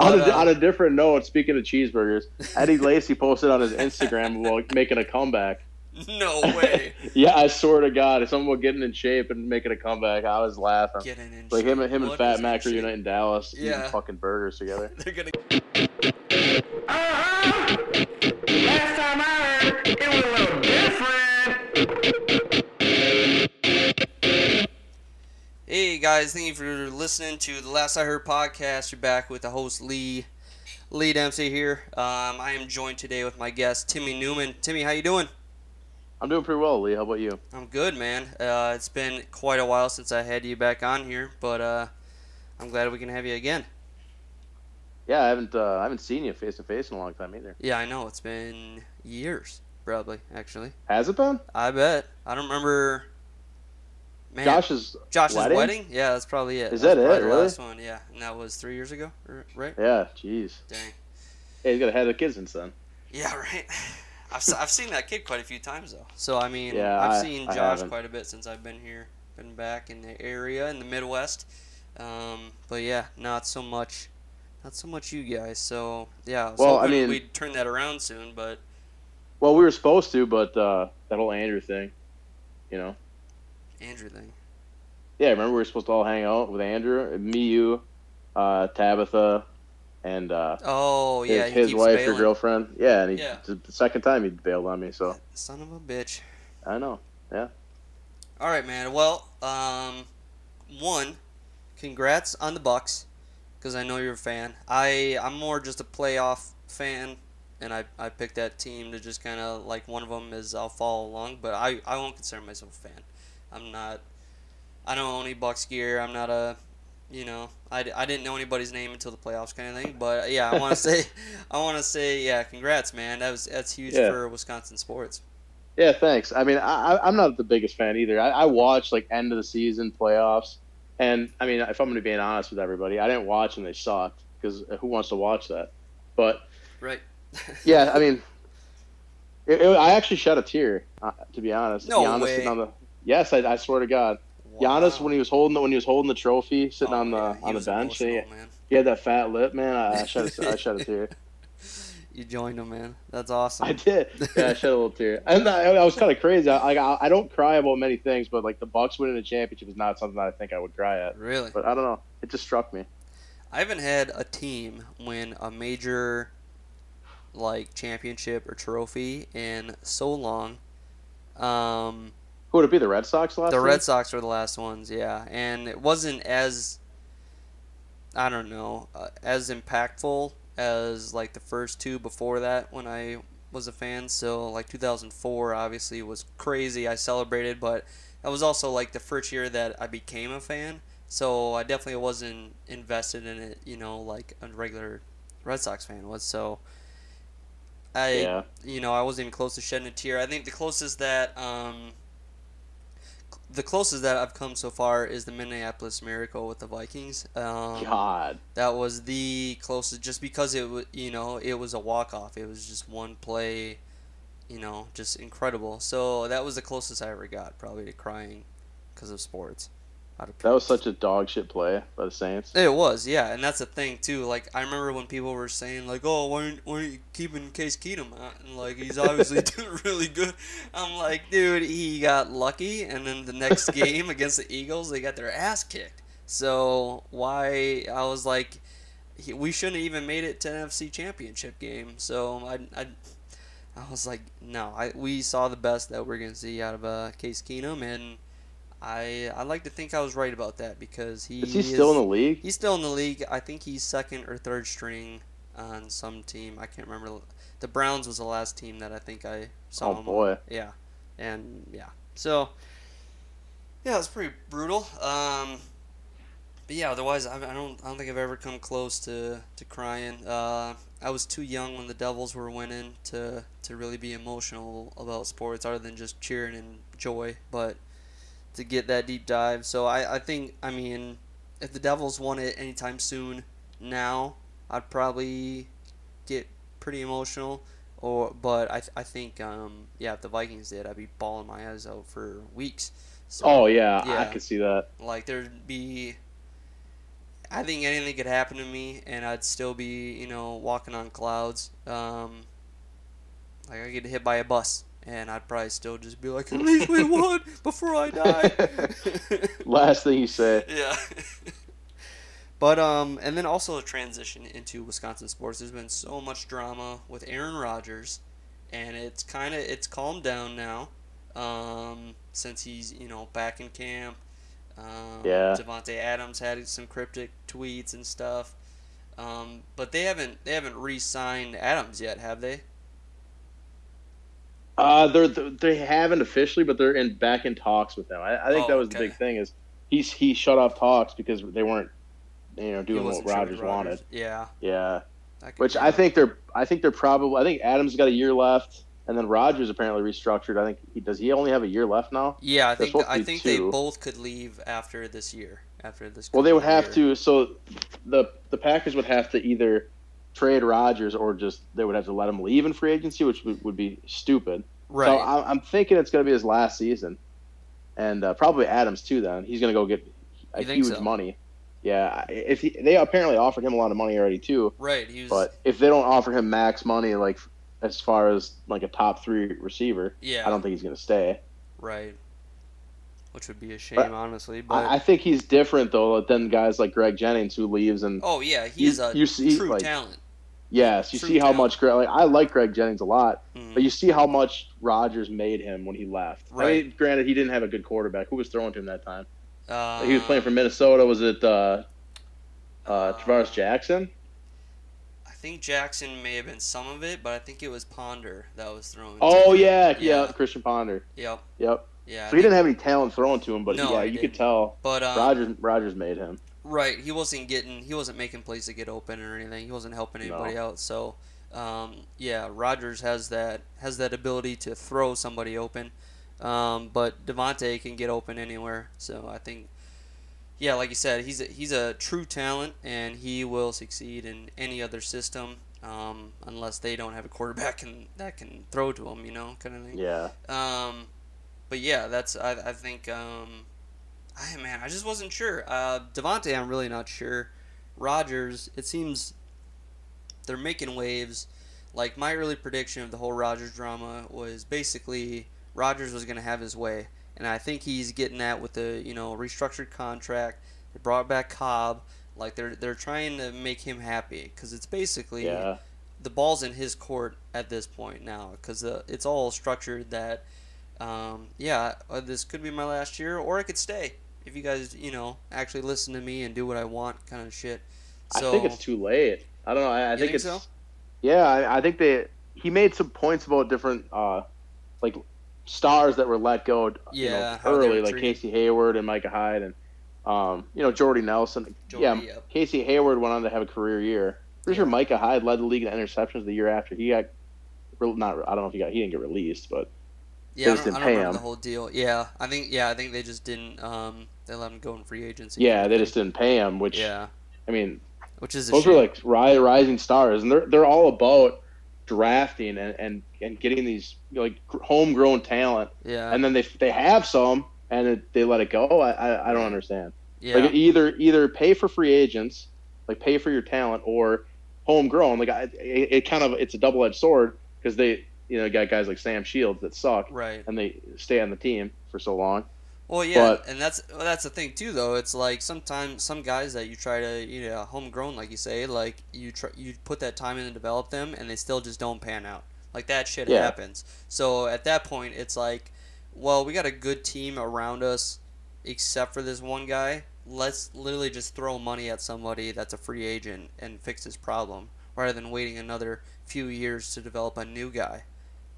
on, a, uh, on a different note, speaking of cheeseburgers, Eddie Lacy posted on his Instagram about making a comeback. no way. Yeah, I swear to God, if someone getting in shape and making a comeback, I was laughing. Getting in Like him, shape. and him and Fat Mac in reunite in Dallas, Yeah. eating fucking burgers together. They're gonna. Hey guys, thank you for listening to the Last I Heard podcast. You're back with the host Lee, Lee Dempsey here. Um, I am joined today with my guest Timmy Newman. Timmy, how you doing? I'm doing pretty well, Lee. How about you? I'm good, man. Uh, it's been quite a while since I had you back on here, but uh, I'm glad we can have you again. Yeah, I haven't uh, I haven't seen you face to face in a long time either. Yeah, I know it's been years, probably actually. Has it been? I bet. I don't remember. Man, Josh's Josh's wedding? wedding? Yeah, that's probably it. Is That that it, really? last one, yeah, and that was three years ago, right? Yeah, jeez. Dang. Hey, he's got a head of kids since then. Yeah, right. I've, I've seen that kid quite a few times though. So I mean, Yeah, I've I- seen Josh quite a bit since I've been here, been back in the area in the Midwest. Um, but yeah, not so much, not so much you guys. So yeah, Well, I mean- we'd turn that around soon, but Well, we were supposed to, but uh, that whole Andrew thing, you know. Andrew thing. Yeah, remember we were supposed to all hang out with Andrew, me, you, uh, Tabitha, and uh, Oh his, yeah, he his wife, bailing. your girlfriend. Yeah, and he, Yeah. the second time he bailed on me. So Son of a bitch. I know. Yeah. All right, man. Well, um, one, congrats on the Bucks, because I know you're a fan. I I'm more just a playoff fan, and I, I picked that team to just kind of like one of them is I'll follow along, but I I won't consider myself a fan. I'm not. I don't own any Bucks gear. I'm not a. You know, I, I didn't know anybody's name until the playoffs, kind of thing. But yeah, I want to say, I want to say, yeah, congrats, man. That was that's huge Yeah. for Wisconsin sports. Yeah, thanks. I mean, I, I- I'm not the biggest fan either. I, I watch like end of the season playoffs, and I mean, if I'm going to be honest with everybody, I didn't watch and they sucked because who wants to watch that? But Right. yeah, I mean, it, it- I actually shed a tear uh, to be honest. No way. on the yes, I, I swear to God. Giannis when he was holding the when he was holding the trophy, sitting Oh, on the on the bench, he, he had that fat lip, man. I, I shed a, I shed a tear. You joined him, man. That's awesome. I did. Yeah, I shed a little tear, and I, I was kind of crazy. I, like I, I don't cry about many things, but like the Bucks winning a championship is not something that I think I would cry at. Really? But I don't know. It just struck me. I haven't had a team win a major like championship or trophy in so long. Um, Who would it be? The Red Sox last the? Red Sox were the last ones, yeah, and it wasn't as I don't know uh, as impactful as like the first two before that when I was a fan. So like 2004 obviously was crazy. I celebrated, but that was also like the first year that I became a fan. So I definitely wasn't invested in it, you know, like a regular Red Sox fan was. So I Yeah. you know, I wasn't even close to shedding a tear. I think the closest that um, the closest that I've come so far is the Minneapolis Miracle with the Vikings. Um, God. that was the closest, just because it was, you know, it was a walk off. It was just one play, you know, just incredible. So that was the closest I ever got, probably to crying because of sports. Out of That was such a dog shit play by the Saints. it was, yeah, and that's the thing too. Like I remember when people were saying like, "Oh, why aren't, why aren't you keeping Case Keenum out?" And like he's obviously doing really good. I'm like, dude, he got lucky, and then the next game against the Eagles, they got their ass kicked. So why? I was like, he, we shouldn't have even made it to NFC Championship game. So I, I, I was like, no, I we saw the best that we're gonna see out of uh, Case Keenum, and I I like to think I was right about that because he Is he still in the league? He's still in the league. I think he's second or third string on some team. I can't remember. The Browns was the last team that I think I saw Oh, him. on. boy. Yeah, and yeah. So yeah, it's pretty brutal. Um, but yeah, otherwise I, I don't I don't think I've ever come close to to crying. Uh, I was too young when the Devils were winning to to really be emotional about sports, other than just cheering and joy. But to get that deep dive, so I I think I mean if the Devils won it anytime soon now, I'd probably get pretty emotional. Or, but I, I think um, yeah, if the Vikings did, I'd be bawling my eyes out for weeks. So, Oh yeah, I Yeah. could see that. like there'd be I think anything could happen to me, and I'd still be, you know, walking on clouds. Um, like I get hit by a bus, and I'd probably still just be like, "At least we won before I die." Last thing you say. yeah. but um, and then also a transition into Wisconsin sports. There's been so much drama with Aaron Rodgers, and it's kind of it's calmed down now, um, since he's you know back in camp. Um, Yeah. Davante Adams had some cryptic tweets and stuff. Um, but they haven't they haven't re-signed Adams yet, have they? Uh, they're they haven't officially, but they're in back in talks with them. I, I think Oh, that was the big thing is he's he shut off talks because they weren't, you know, doing what Rodgers wanted. Yeah. Yeah, which I think they're I think they're probably I think Adams got a year left, and then Rodgers apparently restructured. I think he does he only have a year left now. Yeah, I They're think I think they both could leave after this year. After this. Well, they would have year. to. So the the Packers would have to either trade Rodgers or just they would have to let him leave in free agency, which would, would be stupid. Right. So I, I'm thinking it's going to be his last season, and uh, probably Adams too. Then he's going to go get a huge so? money. Yeah, if he, they apparently offered him a lot of money already too, right. He was. but if they don't offer him max money, like as far as like a top three receiver, yeah. I don't think he's going to stay. Right. Which would be a shame, But honestly. But I, I think he's different though than guys like Greg Jennings who leaves and oh yeah, he's you- a you see, true like, talent. Yes, you true see how talent. much Greg. Like I like Greg Jennings a lot, Mhm. but you see how much Rodgers made him when he left. I mean, granted, he didn't have a good quarterback. Who was throwing to him that time? Uh, he was playing for Minnesota. Was it uh, uh, uh, Jackson? I think Jackson may have been some of it, but I think it was Ponder that was throwing. Oh to him. yeah, yeah, yeah, Christian Ponder. Yep. Yep. Yeah. I So he didn't have any talent thrown to him, but No, yeah, you could didn't. tell but um, Rodgers Rodgers made him. Right, he wasn't getting, he wasn't making plays to get open or anything. He wasn't helping anybody No. out. So, um, yeah, Rodgers has that has that ability to throw somebody open, um, but Davante can get open anywhere. So I think, yeah, like you said, he's a, he's a true talent and he will succeed in any other system, um, unless they don't have a quarterback and that can throw to him, you know, kind of thing. Yeah. Um, but yeah, that's I, I think um, I man, I just wasn't sure. Uh, Davante, I'm really not sure. Rodgers, it seems they're making waves. Like my early prediction of the whole Rodgers drama was basically Rodgers was going to have his way, and I think he's getting that with the you know restructured contract. They brought back Cobb. Like they're they're trying to make him happy because it's basically Yeah. the ball's in his court at this point now because uh, it's all structured that um, yeah uh, this could be my last year or I could stay if you guys you know actually listen to me and do what I want kind of shit. So I think it's too late. I don't know. I, I think, think it's so? yeah. I, I think they he made some points about different uh like stars that were let go. you know, Yeah, early like treated. Casey Hayward and Micah Hyde and um you know Jordy Nelson. Jordy, yeah, yep. Casey Hayward went on to have a career year. Pretty sure Micah Hyde led the league in interceptions the year after he got. re- Not I don't know if he got he didn't get released, but yeah I just don't, didn't I don't pay remember him. the whole deal. Yeah, I think yeah I think they just didn't um, they let him go in free agency. yeah, they just didn't pay him. Which yeah, I mean, which is those shame. are like ri- rising stars, and they're they're all about drafting and and, and getting these you know, like homegrown talent, yeah and then they they have some and it, they let it go. I I, I don't understand. yeah Like either either pay for free agents, like pay for your talent, or homegrown. Like I, it, it kind of it's a double edged sword because they you know got guys like Sam Shields that suck right. and they stay on the team for so long. Well, yeah, But- and that's well, that's the thing too, though. It's like sometimes some guys that you try to you know homegrown, like you say, like you try you put that time in to develop them, and they still just don't pan out. Like that shit Yeah. happens. So at that point, it's like, well, we got a good team around us, except for this one guy. Let's literally just throw money at somebody that's a free agent and fix this problem, rather than waiting another few years to develop a new guy.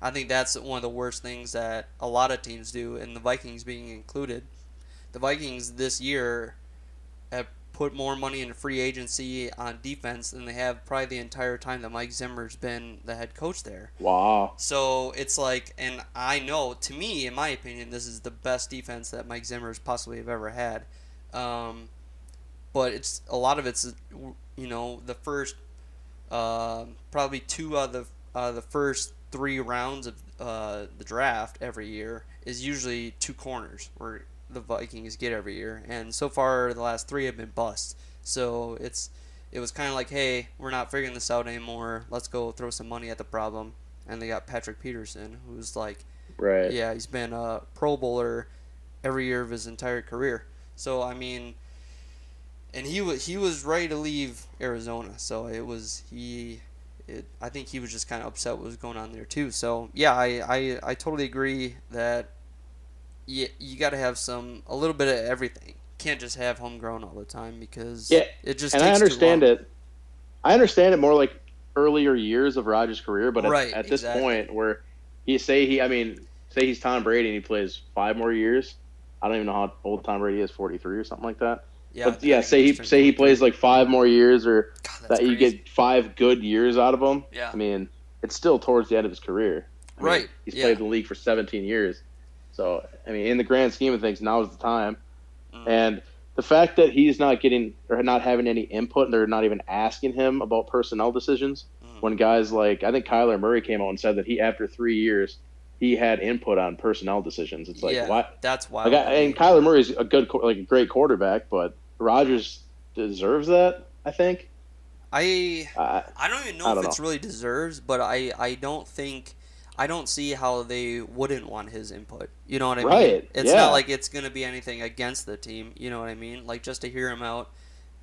I think that's one of the worst things that a lot of teams do, and the Vikings being included. The Vikings this year have put more money into free agency on defense than they have probably the entire time that Mike Zimmer's been the head coach there. Wow. So it's like, and I know, to me, in my opinion, this is the best defense that Mike Zimmer's possibly have ever had. Um, but it's a lot of it's, you know, the first, uh, probably two of the uh, the first three rounds of uh, the draft every year is usually two corners where the Vikings get every year, and so far the last three have been busts. So it's it was kind of like, hey, we're not figuring this out anymore. Let's go throw some money at the problem. And they got Patrick Peterson, who's like, Right. yeah, he's been a Pro Bowler every year of his entire career. So I mean, and he was he was ready to leave Arizona. So it was he. It, I think he was just kind of upset what was going on there too. So yeah, I I, I totally agree that you you got to have some a little bit of everything. Can't just have homegrown all the time because Yeah, it just and I understand it. I understand it more like earlier years of Rodgers' career, but at, Right, at this exactly. point, where he say he, I mean, say he's Tom Brady and he plays five more years. I don't even know how old Tom Brady is, forty three or something like that. Yeah, but yeah, say he say he plays like five more years, or God, that you crazy. get five good years out of him. Yeah. I mean, it's still towards the end of his career. I mean, Right, He's yeah. played in the league for 17 years. So, I mean, in the grand scheme of things, now is the time. Mhm. And the fact that he's not getting or not having any input, and they're not even asking him about personnel decisions. Mhm. When guys like I think Kyler Murray came out and said that he after three years he had input on personnel decisions. It's like yeah, what? That's why. Like, I, and Kyler Murray's a good, like a great quarterback, but Rodgers deserves that. I think. I Uh, I don't even know if don't it's know. really deserves, but I, I don't think I don't see how they wouldn't want his input. You know what I mean? Right, It's yeah. not like it's gonna be anything against the team. You know what I mean? Like just to hear him out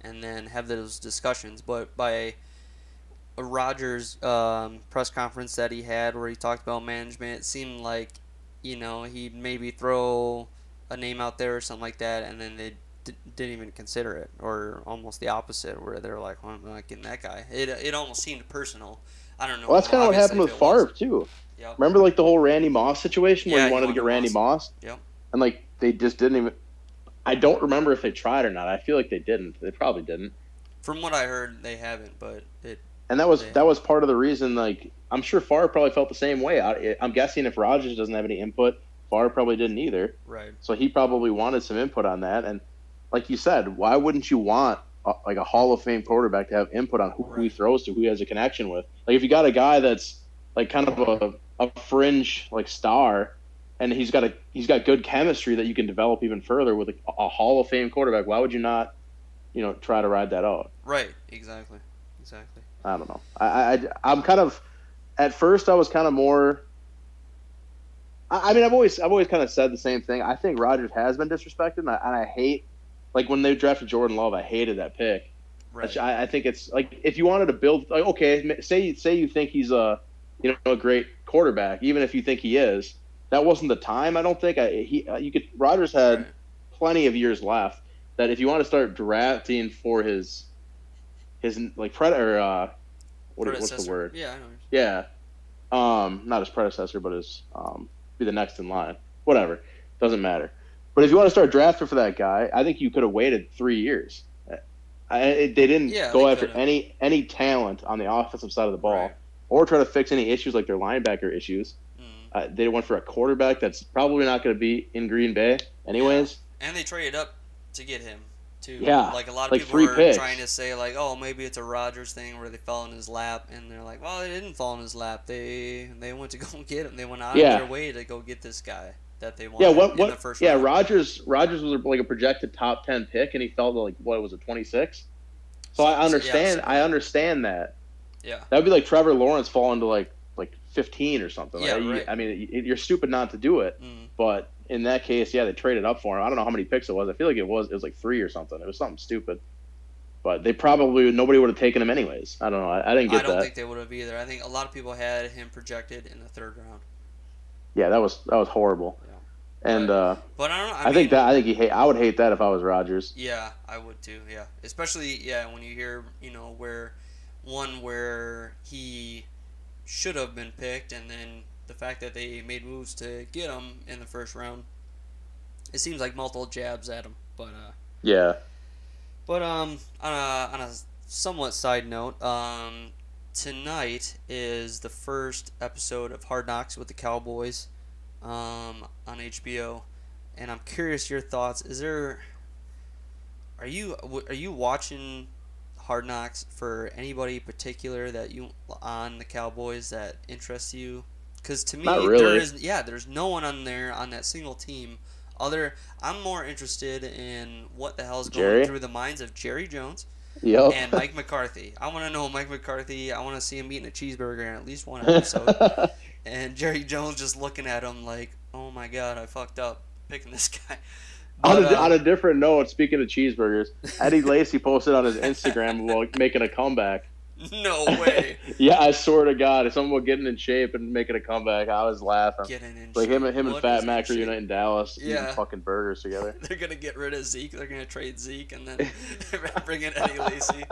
and then have those discussions. But by a Rodgers um, press conference that he had where he talked about management, it seemed like you know he'd maybe throw a name out there or something like that, and then they d- didn't even consider it, or almost the opposite, where they're like, "Well, I'm not getting that guy." It it almost seemed personal. I don't know. well, that's kind of what happened with it was. Too. Yep. Remember, like the whole Randy Moss situation where Yeah, he he wanted to get Randy Moss. Moss. Yep. And like they just didn't even. I don't remember if they tried or not. I feel like they didn't. They probably didn't. From what I heard, they haven't, but it. And that was that was part of the reason. Like I'm sure Favre probably felt the same way. I, I'm guessing if Rodgers doesn't have any input, Favre probably didn't either. Right. So he probably wanted some input on that. And like you said, why wouldn't you want a, like a Hall of Fame quarterback to have input on who, he throws to, who he has a connection with? Like if you got a guy that's like kind of a, a fringe like star, and he's got a he's got good chemistry that you can develop even further with a, a Hall of Fame quarterback. Why would you not, you know, try to ride that out? Right. Exactly. Exactly. I don't know. I, I I'm kind of at first I was kind of more. I, I mean, I've always I've always kind of said the same thing. I think Rodgers has been disrespected, and I, and I hate like when they drafted Jordan Love. I hated that pick. Right. I, I think it's like if you wanted to build like okay, say say you think he's a you know a great quarterback, even if you think he is. That wasn't the time. I don't think. I, he uh, you could Rodgers had Right. plenty of years left. That if you want to start drafting for his his like predator, uh, what, what's the word? Yeah, I know. Yeah. Um, not his predecessor, but his um, be the next in line. Whatever, doesn't matter. But if you want to start drafting for that guy, I think you could have waited three years. I, it, they didn't Yeah, go they after could've. any any talent on the offensive side of the ball, Right. or try to fix any issues like their linebacker issues. Mm. Uh, they went for a quarterback that's probably not going to be in Green Bay, anyways. And they traded up to get him too. Yeah, Like a lot of like people were picks. trying to say like, oh, maybe it's a Rodgers thing where they fell in his lap, and they're like, well, they didn't fall in his lap. They they went to go get him. They went out Yeah. of their way to go get this guy that they wanted Yeah, what in what? the first yeah, round. Rodgers Rodgers was like a projected top ten pick, and he fell to like what was it, twenty six? So I So- yeah, understand. so- I understand that. Yeah. That would be like Trevor Lawrence falling to like like fifteen or something. Yeah, Like, right. I mean, you're stupid not to do it. Mm. But in that case, yeah, they traded up for him. I don't know how many picks it was. I feel like it was it was like three or something. It was something stupid. But they probably nobody would have taken him anyways. I don't know. I, I didn't get. I don't that. think they would have either. I think a lot of people had him projected in the third round. Yeah, that was that was horrible. And uh, But I don't know. I, I, mean, think that I think he hate. I would hate that if I was Rodgers. Yeah, I would too. Yeah, especially yeah when you hear you know where one where he should have been picked, and then the fact that they made moves to get him in the first round. It seems like multiple jabs at him, but uh, Yeah. but um on a on a somewhat side note, um tonight is the first episode of Hard Knocks with the Cowboys, um on HBO, and I'm curious your thoughts. Is there are you are you watching Hard Knocks for anybody particular that you on the Cowboys that interests you? Because to me, Not there really. is yeah, there's no one on there on that single team. Other, I'm more interested in what the hell's going Jerry? through the minds of Jerry Jones Yep. and Mike McCarthy. I want to know Mike McCarthy. I want to see him eating a cheeseburger in at least one episode. And Jerry Jones just looking at him like, "Oh my god, I fucked up picking this guy." on, a, uh, on a different note, speaking of cheeseburgers, Eddie Lacy posted on his Instagram about making a comeback. no way. Yeah, I swear to God, if someone getting in shape and making a comeback, I was laughing. Getting in Like him, and him and Fat Mac that shit? reunite in Dallas, Yeah. eating fucking burgers together. They're gonna get rid of Zeke. They're gonna trade Zeke and then bring in Eddie Lacy,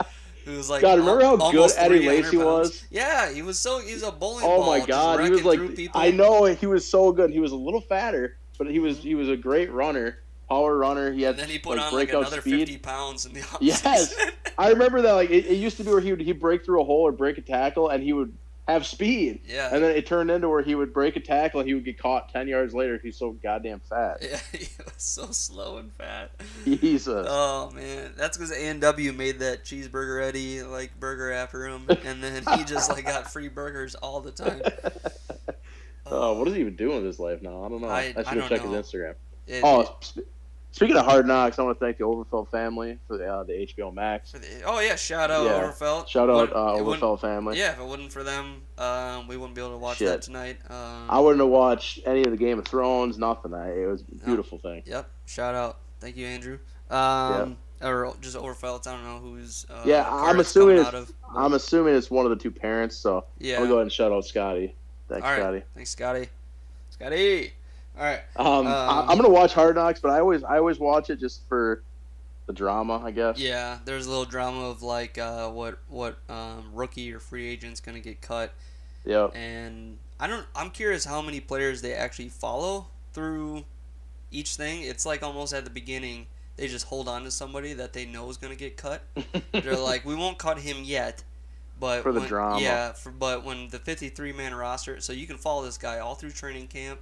who's like God, remember how good Eddie 300 Lacy was? Yeah, he was so he was a bowling Oh my God, he was like I know he was so good. He was a little fatter, but he was mm-hmm. he was a great runner, power runner. He had And then he put like, on like another speed. 50 pounds in the offseason. Yes. I remember that like it, it used to be where he would he'd break through a hole or break a tackle and he would have speed. yeah. And then it turned into where he would break a tackle he would get caught ten yards later if he's so goddamn fat. yeah, he was so slow and fat. Jesus. Oh man, that's because A and W made that cheeseburger Eddie like burger after him, and then he just like got free burgers all the time. oh, what is he even doing with his life now? I don't know. I- I, should have checked know. his Instagram. It- Oh, speaking of Hard Knocks, I want to thank the Overfeld family for the, uh, the HBO Max. for the- oh yeah, shout out Yeah. Overfelt. Shout out uh, it family. Yeah, if it wasn't for them, um, we wouldn't be able to watch Shit. that tonight. Um, I wouldn't have watched any of the Game of Thrones, nothing. I, it was a beautiful thing. Yep. Shout out. Thank you, Andrew. Um, Or just Overfelt. I don't know who's. Uh, Yeah, I'm assuming it's- of. I'm assuming it's one of the two parents, so yeah. Gonna go ahead and shout out Scotty. Thanks, All right. Scotty. Thanks, Scotty. Scotty. All right. Um, Um, I, I'm gonna watch Hard Knocks, but I always I always watch it just for the drama, I guess. Yeah, there's a little drama of like uh, what what um, rookie or free agent's gonna get cut, Yep. and I don't. I'm curious how many players they actually follow through each thing. It's like almost at the beginning they just hold on to somebody that they know is gonna get cut. They're like, we won't cut him yet, but For the when- drama. Yeah, for, but when the 53 man roster, so you can follow this guy all through training camp,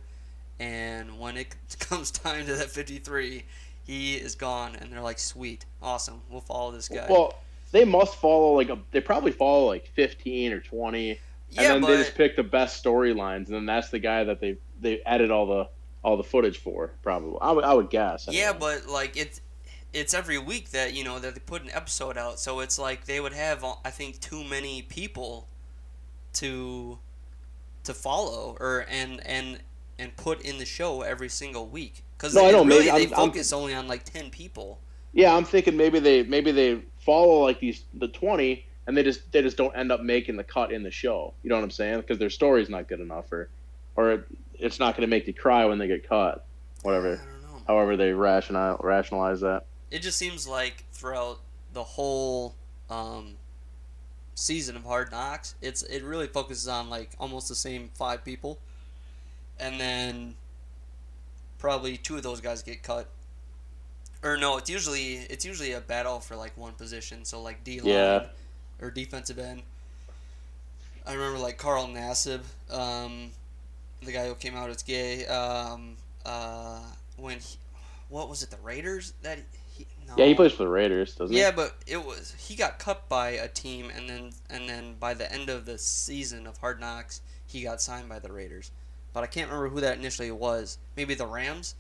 and when it comes time to that 53, he is gone, and they're like, sweet, awesome, we'll follow this guy. Well, they must follow like a. They probably follow like 15 or 20, and yeah, then but they just pick the best storylines, and then that's the guy that they they edit all the all the footage for. Probably, I would, I would guess. yeah, but like it's it's every week that you know that they put an episode out, so it's like they would have I think too many people to to follow or and and and put in the show every single week because No, I know, really maybe- they I'm- I'm- focus only on like 10 people Yeah, I'm thinking maybe they maybe they follow like these the 20 and they just they just don't end up making the cut in the show. You know what I'm saying? Because their story's not good enough or or it's not going to make you cry when they get cut. i Whatever. don't know However they rationalize rationalize that. it just seems like throughout the whole um, season of Hard Knocks, it's it really focuses on like almost the same five people, and then probably two of those guys get cut. Or no, it's usually it's usually a battle for like one position. So like D line Yeah. or defensive end. I remember like Carl Nassib, um, the guy who came out as gay. Um, uh, when he, what was it? The Raiders that he, no. Yeah, he plays for the Raiders, doesn't he? Yeah, but it was he got cut by a team, and then and then by the end of the season of Hard Knocks, he got signed by the Raiders. But I can't remember who that initially was. Maybe the Rams.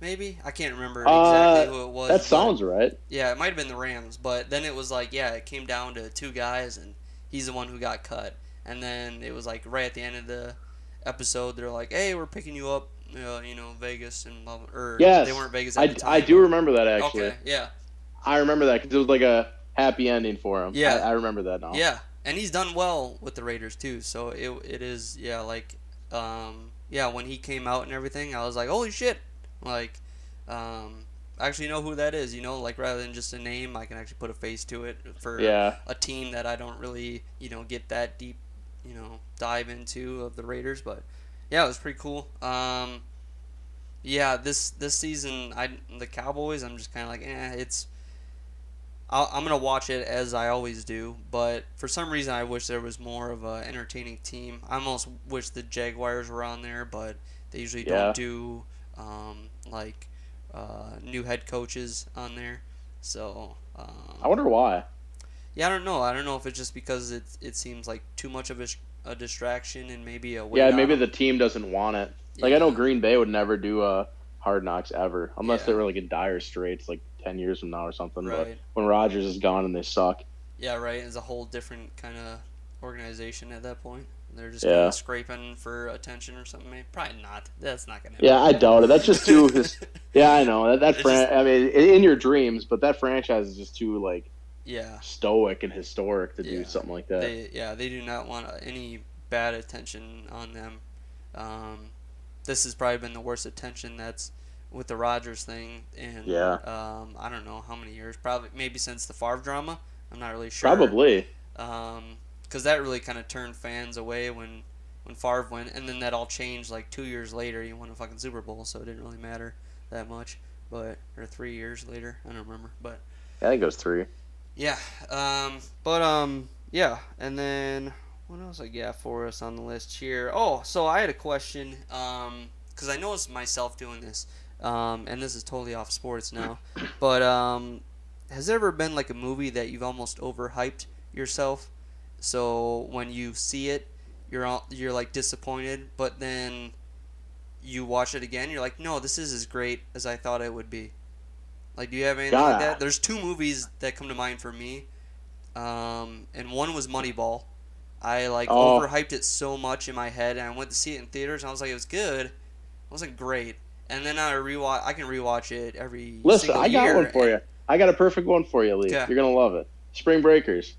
Maybe I can't remember Uh, exactly who it was. That sounds right. yeah, it might have been the Rams, but then it was like, yeah, it came down to two guys, and he's the one who got cut. And then it was like right at the end of the episode, they're like, "Hey, we're picking you up, uh, you know, Vegas and blah, or Yes. they weren't Vegas at I, the time. I do remember that actually. Okay, yeah, I remember that because it was like a happy ending for him. Yeah. I, I remember that now. yeah, and he's done well with the Raiders too. So it it is yeah like um yeah when he came out and everything, I was like, holy shit, like um. I actually know who that is, you know, like rather than just a name, I can actually put a face to it for Yeah. a team that I don't really, you know, get that deep, you know, dive into of the Raiders. But yeah, it was pretty cool. Um, yeah, this this season, I the Cowboys, I'm just kind of like, eh, it's. I'll, I'm gonna watch it as I always do, but for some reason, I wish there was more of a entertaining team. I almost wish the Jaguars were on there, but they usually Yeah. don't do um, like uh, new head coaches on there. So um, I wonder why. yeah, I don't know. I don't know if it's just because it it seems like too much of a, a distraction and maybe a Yeah, maybe the team doesn't want it. Like I know Green Bay would never do a hard knocks ever, unless Yeah. they were like in dire straits, like ten years from now or something. But Right. when Rodgers is gone and they suck, Yeah, right. It's a whole different kind of organization at that point. They're just Yeah. scraping for attention or something. Maybe. Probably not. That's not gonna. yeah, I doubt it. That's just too. his, yeah, I know that. That fran- just- I mean, in your dreams, but that franchise is just too like Yeah. stoic and historic to do something like that. They yeah they do not want any bad attention on them. Um, this has probably been the worst attention that's with the Rodgers thing and Yeah. um, I don't know how many years probably maybe since the Favre drama I'm not really sure Probably. because that really kind of turned fans away when when Favre went and then that all changed like two years later he won a fucking Super Bowl so it didn't really matter that much but or three years later I don't remember but I think it was three. yeah. Um, but um, yeah. And then what else I got for us on the list here? Oh, so I had a question. Um, because I noticed myself doing this. Um, and this is totally off sports now. But um, has there ever been like a movie that you've almost overhyped yourself? So when you see it, you're all, you're like disappointed, but then you watch it again, you're like, no, this is as great as I thought it would be. Like, do you have anything like that? There's two movies that come to mind for me, um, and one was Moneyball. I like Oh. overhyped it so much in my head, and I went to see it in theaters, and I was like, it was good, it wasn't great. And then I rewatch. I can rewatch it every. Listen, I got year, one for you. I got a perfect one for you, Lee. Okay. You're gonna love it. Spring Breakers.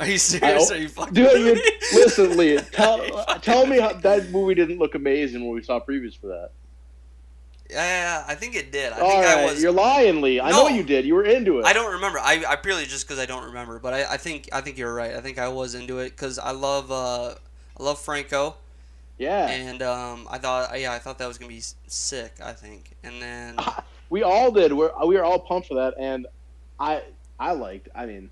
Are you serious? Are you fucking Dude, you, me? listen, Lee. Tell, tell me how that movie didn't look amazing when we saw previews for that. Yeah, I think it did. I All think I was. you're lying, Lee. I No. know you did. You were into it. I don't remember. I, I purely just because I don't remember. But I, I think I think you're right. I think I was into it because I love uh, I love Franco Yeah, and um, I thought yeah I thought that was gonna be sick. I think and then we all did. We're we were all pumped for that, and I I liked. I mean,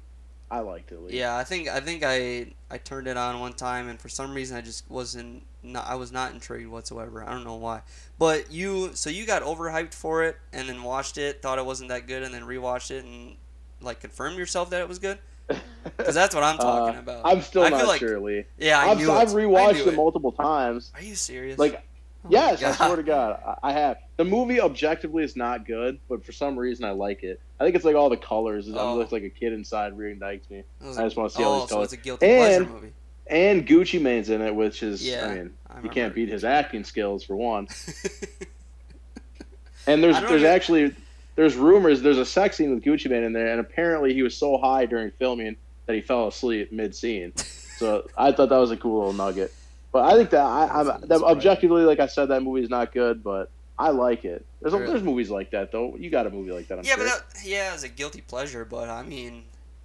I liked it, yeah I think I think I I turned it on one time and for some reason I just wasn't not I was not intrigued whatsoever. I don't know why. But you so you got overhyped for it and then watched it, thought it wasn't that good, and then rewatched it and like confirmed yourself that it was good. Because that's what I'm talking Uh, about. I'm still I not like- sure, Lee. Yeah, I I've, knew I've. I rewatched it it. multiple times. Are you serious? Like, Oh yes, I swear to God, I I have. The movie objectively is not good, but for some reason I like it. I think it's like all the colors. Oh. I look like a kid inside reignites me. Was just wanna see all oh, these so colors. it's a guilty pleasure And- movie. And Gucci Mane's in it, which is, Yeah, I mean, I you can't beat his acting skills for one. And there's there's even- actually there's rumors there's a sex scene with Gucci Mane in there, and apparently he was so high during filming that he fell asleep mid scene. so I thought that was a cool little nugget. But I think that I, I'm that objectively, like I said, that movie is not good, but I like it. There's a, there's movies like that though. You got a movie like that, I'm yeah, sure. but that, yeah, it's a guilty pleasure. But I mean,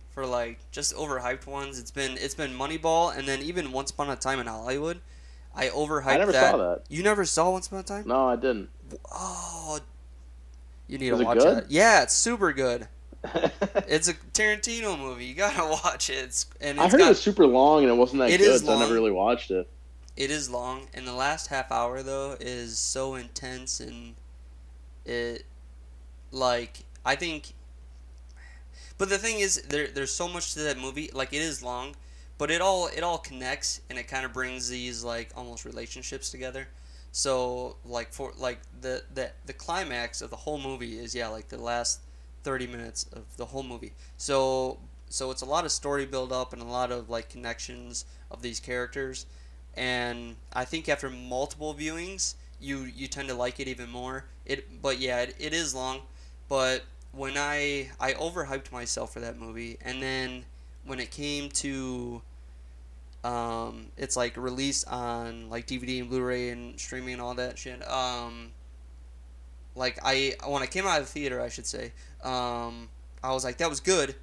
for like just overhyped ones, it's been it's been Moneyball, and then even Once Upon a Time in Hollywood. I overhyped I never that. saw that. You never saw Once Upon a Time? No, I didn't. Oh, you need Was to it watch good? that. Yeah, it's super good. It's a Tarantino movie. You gotta watch it. It's, and I heard got, it was super long and it wasn't that It good, is so I never really watched it. It is long, and the last half hour though is so intense, and it like I think. But the thing is, there there's so much to that movie. Like it is long, but it all it all connects, and it kind of brings these like almost relationships together. So like for like the the the climax of the whole movie is yeah like the last thirty minutes of the whole movie. So so it's a lot of story build up and a lot of like connections of these characters and I think after multiple viewings, you you tend to like it even more. It, but yeah, it, it is long. But when I I overhyped myself for that movie, and then when it came to um, it's like released on like DVD and Blu-ray and streaming and all that shit. Um, like I when I came out of the theater, I should say, um, I was like that was good,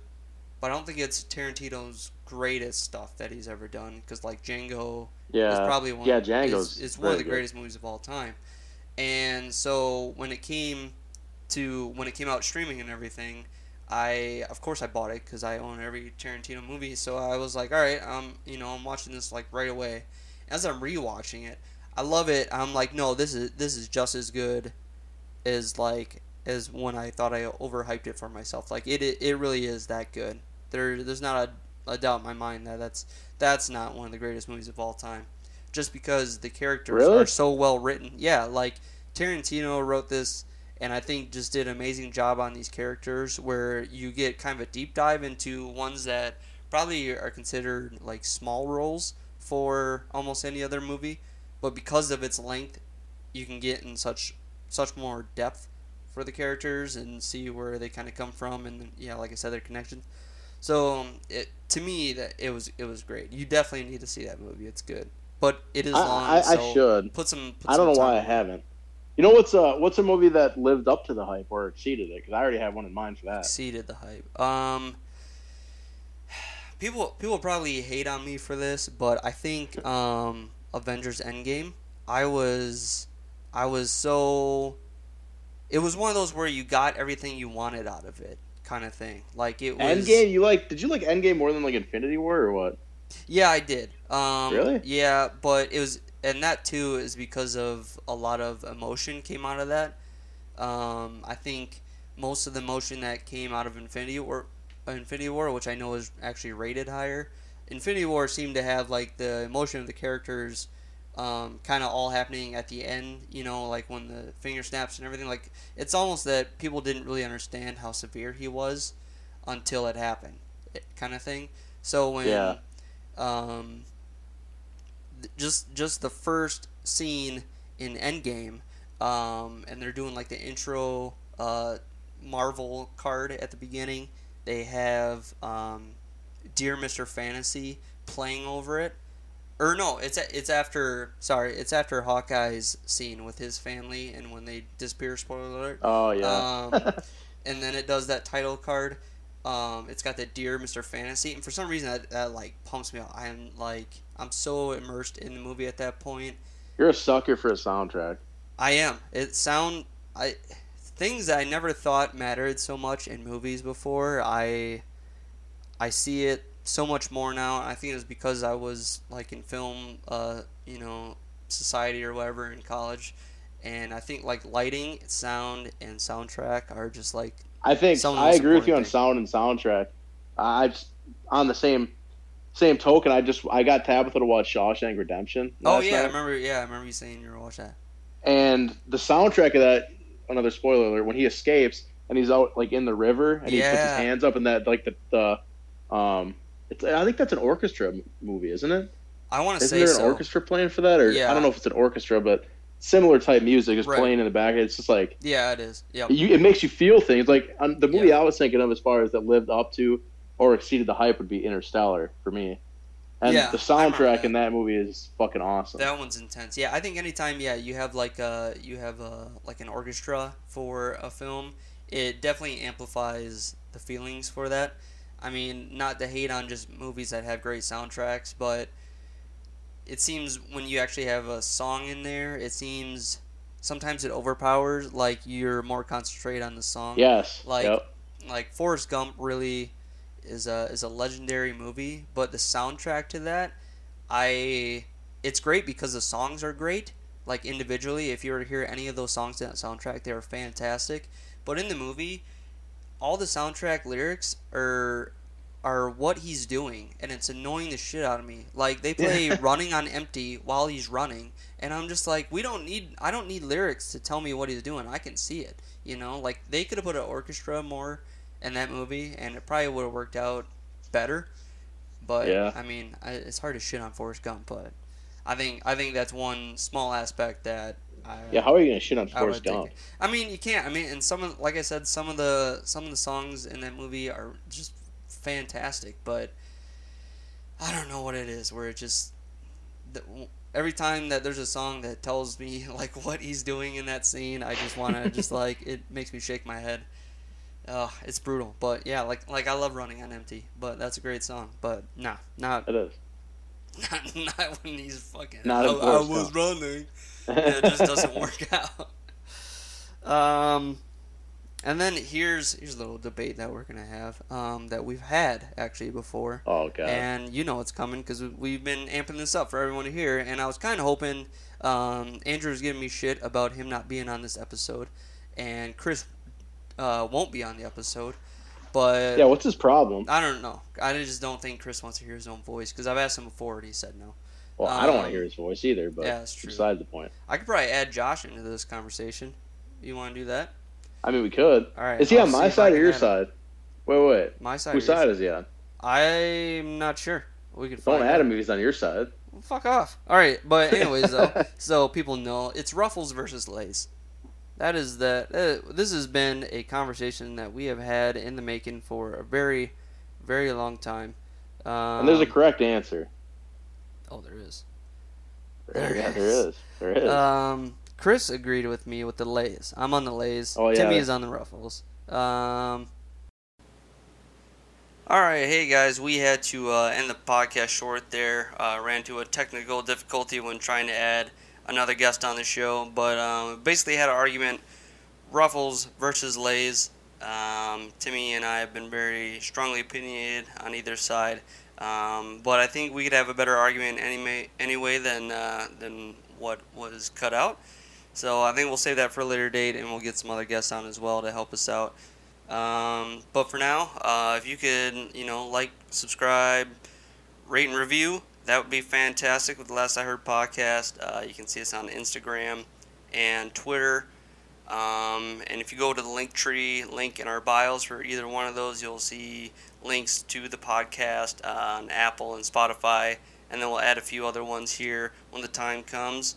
but I don't think it's Tarantino's greatest stuff that he's ever done. Because like Django Yeah. is probably one. yeah, is, Django's is one of the good. greatest movies of all time. And so when it came to when it came out streaming and everything, I of course I bought it because I own every Tarantino movie. So I was like, all right, um, you know, I'm watching this like right away. As I'm rewatching it, I love it. I'm like, no, this is this is just as good as like as when I thought I overhyped it for myself. Like it, it, it really is that good. There, there's not a, a doubt in my mind that that's that's not one of the greatest movies of all time. Just because the characters Really? are so well written. Yeah, like Tarantino wrote this, and I think just did an amazing job on these characters, where you get kind of a deep dive into ones that probably are considered like small roles for almost any other movie, but because of its length, you can get in such such more depth for the characters and see where they kind of come from, and yeah, like I said, their connections. So um, it to me that it was it was great. You definitely need to see that movie. It's good, but it is I, long. I, I so should. Put some. Put I don't know some why I time in it. haven't. You know what's a what's a movie that lived up to the hype or exceeded it? Because I already have one in mind for that. exceeded the hype. Um, people people probably hate on me for this, but I think um, Avengers Endgame. I was I was so. It was one of those where you got everything you wanted out of it, kind of thing. Like it was. Endgame, you like? Did you like Endgame more than like Infinity War or what? Yeah, I did. Um, Really? Yeah, but it was, and that too is because of a lot of emotion came out of that. Um, I think most of the emotion that came out of Infinity War, Infinity War, which I know is actually rated higher, Infinity War seemed to have like the emotion of the characters, um, kind of all happening at the end. You know, like when the finger snaps and everything. Like it's almost that people didn't really understand how severe he was until it happened, kind of thing. So when Yeah. um, just just the first scene in Endgame, um, and they're doing like the intro uh, Marvel card at the beginning. They have um, Dear Mr. Fantasy playing over it. Or no, it's it's after sorry, it's after Hawkeye's scene with his family and when they disappear. Spoiler alert. Oh yeah. Um, and then it does that title card. Um, it's got the Dear Mr. Fantasy, and for some reason that, that like pumps me up. I'm like I'm so immersed in the movie at that point. You're a sucker for a soundtrack. I am. It sound I things that I never thought mattered so much in movies before. I I see it so much more now. I think it's because I was like in film, uh, you know, society or whatever in college, and I think like lighting, sound, and soundtrack are just like I think Some of the I agree with you on sound and soundtrack. I on the same same token. I just I got Tabitha to watch Shawshank Redemption. oh yeah, I remember yeah, I remember you saying you were watching that. and the soundtrack of that. Another spoiler alert: when he escapes and he's out like in the river and he puts his hands up in that like the, the um. It's, I think that's an orchestra movie, isn't it? I want to say there an so. orchestra playing for that, or Yeah. I don't know if it's an orchestra, but similar type music is Right. playing in the back. It's just like Yeah, it is. Yeah, it makes you feel things. Like um, the movie Yeah. I was thinking of, as far as that lived up to or exceeded the hype, would be Interstellar for me. And Yeah, the soundtrack in that movie is fucking awesome. That one's intense. Yeah, I think anytime yeah you have like a you have a like an orchestra for a film, it definitely amplifies the feelings for that. I mean, not to hate on just movies that have great soundtracks, but it seems when you actually have a song in there, it seems sometimes it overpowers. Like you're more concentrated on the song. yes. Like yep. like Forrest Gump really is a is a legendary movie, but the soundtrack to that, I it's great because the songs are great. Like individually, if you were to hear any of those songs in that soundtrack, they are fantastic. But in the movie, all the soundtrack lyrics are are what he's doing, and it's annoying the shit out of me. Like they play "Running on Empty" while he's running, and I'm just like, we don't need I don't need lyrics to tell me what he's doing. I can see it. You know, like they could have put an orchestra more in that movie, and it probably would have worked out better. But Yeah. I mean, I, it's hard to shit on Forrest Gump, but I think I think that's one small aspect that. I, Yeah. How are you gonna shit on I Forrest would Gump? think- I mean, you can't. I mean, and some of, like I said, some of the some of the songs in that movie are just fantastic. But I don't know what it is. Where it just the, every time that there's a song that tells me like what he's doing in that scene, I just want to just like it makes me shake my head. Oh, it's brutal. But yeah, like like I love running on empty. But that's a great song. But nah, not It is. not, not when he's fucking. Not I, I was Gump. running it just doesn't work out. Um, and then here's here's a little debate that we're gonna have um, that we've had actually before, Oh god. and you know it's coming because we've been amping this up for everyone to hear. And I was kind of hoping um, Andrew was giving me shit about him not being on this episode, and Chris uh, won't be on the episode. But yeah. What's his problem? I don't know. I just don't think Chris wants to hear his own voice because I've asked him before and he said no. Well, I don't want Um, to hear his voice either, but yeah, that's true. besides the point. I could probably add Josh into this conversation. You want to do that? I mean, we could. All right. Is he I'll on my side or your add him. side? Wait, wait. My side. Whose your side is he on? I'm not sure. We could Don't add him if he's on your side. Well, fuck off. All right, but anyways though, so people know it's Ruffles versus Lays. That is that. Uh, this has been a conversation that we have had in the making for a very, very long time. Um, and there's a correct answer. oh, there is. There, yeah, there is. There is. Um, Chris agreed with me with the Lays. I'm on the Lays. Oh, yeah. Timmy is on the Ruffles. Um. All right, hey guys, we had to uh, end the podcast short there. Uh, ran into a technical difficulty when trying to add another guest on the show, but um, basically had an argument: Ruffles versus Lays. Um, Timmy and I have been very strongly opinionated on either side, um, but I think we could have a better argument anyway, anyway than uh, than what was cut out. So I think we'll save that for a later date, and we'll get some other guests on as well to help us out. Um, but for now, uh, if you could, you know, like, subscribe, rate, and review, that would be fantastic. With the Last I Heard podcast, uh, you can see us on Instagram and Twitter. Um, and if you go to the Linktree link in our bios for either one of those, you'll see links to the podcast on Apple and Spotify. And then we'll add a few other ones here when the time comes.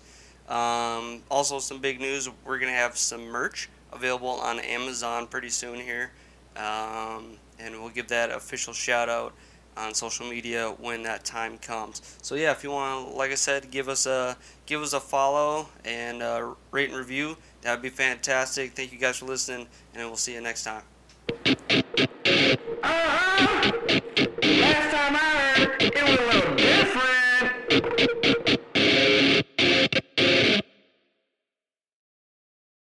Um, also, some big news we're going to have some merch available on Amazon pretty soon here. Um, and we'll give that official shout out on social media when that time comes. So yeah, if you want, like I said, give us a give us a follow and rate and review. That would be fantastic. Thank you guys for listening, and we'll see you next time. Uh-huh. Last time I heard, it was.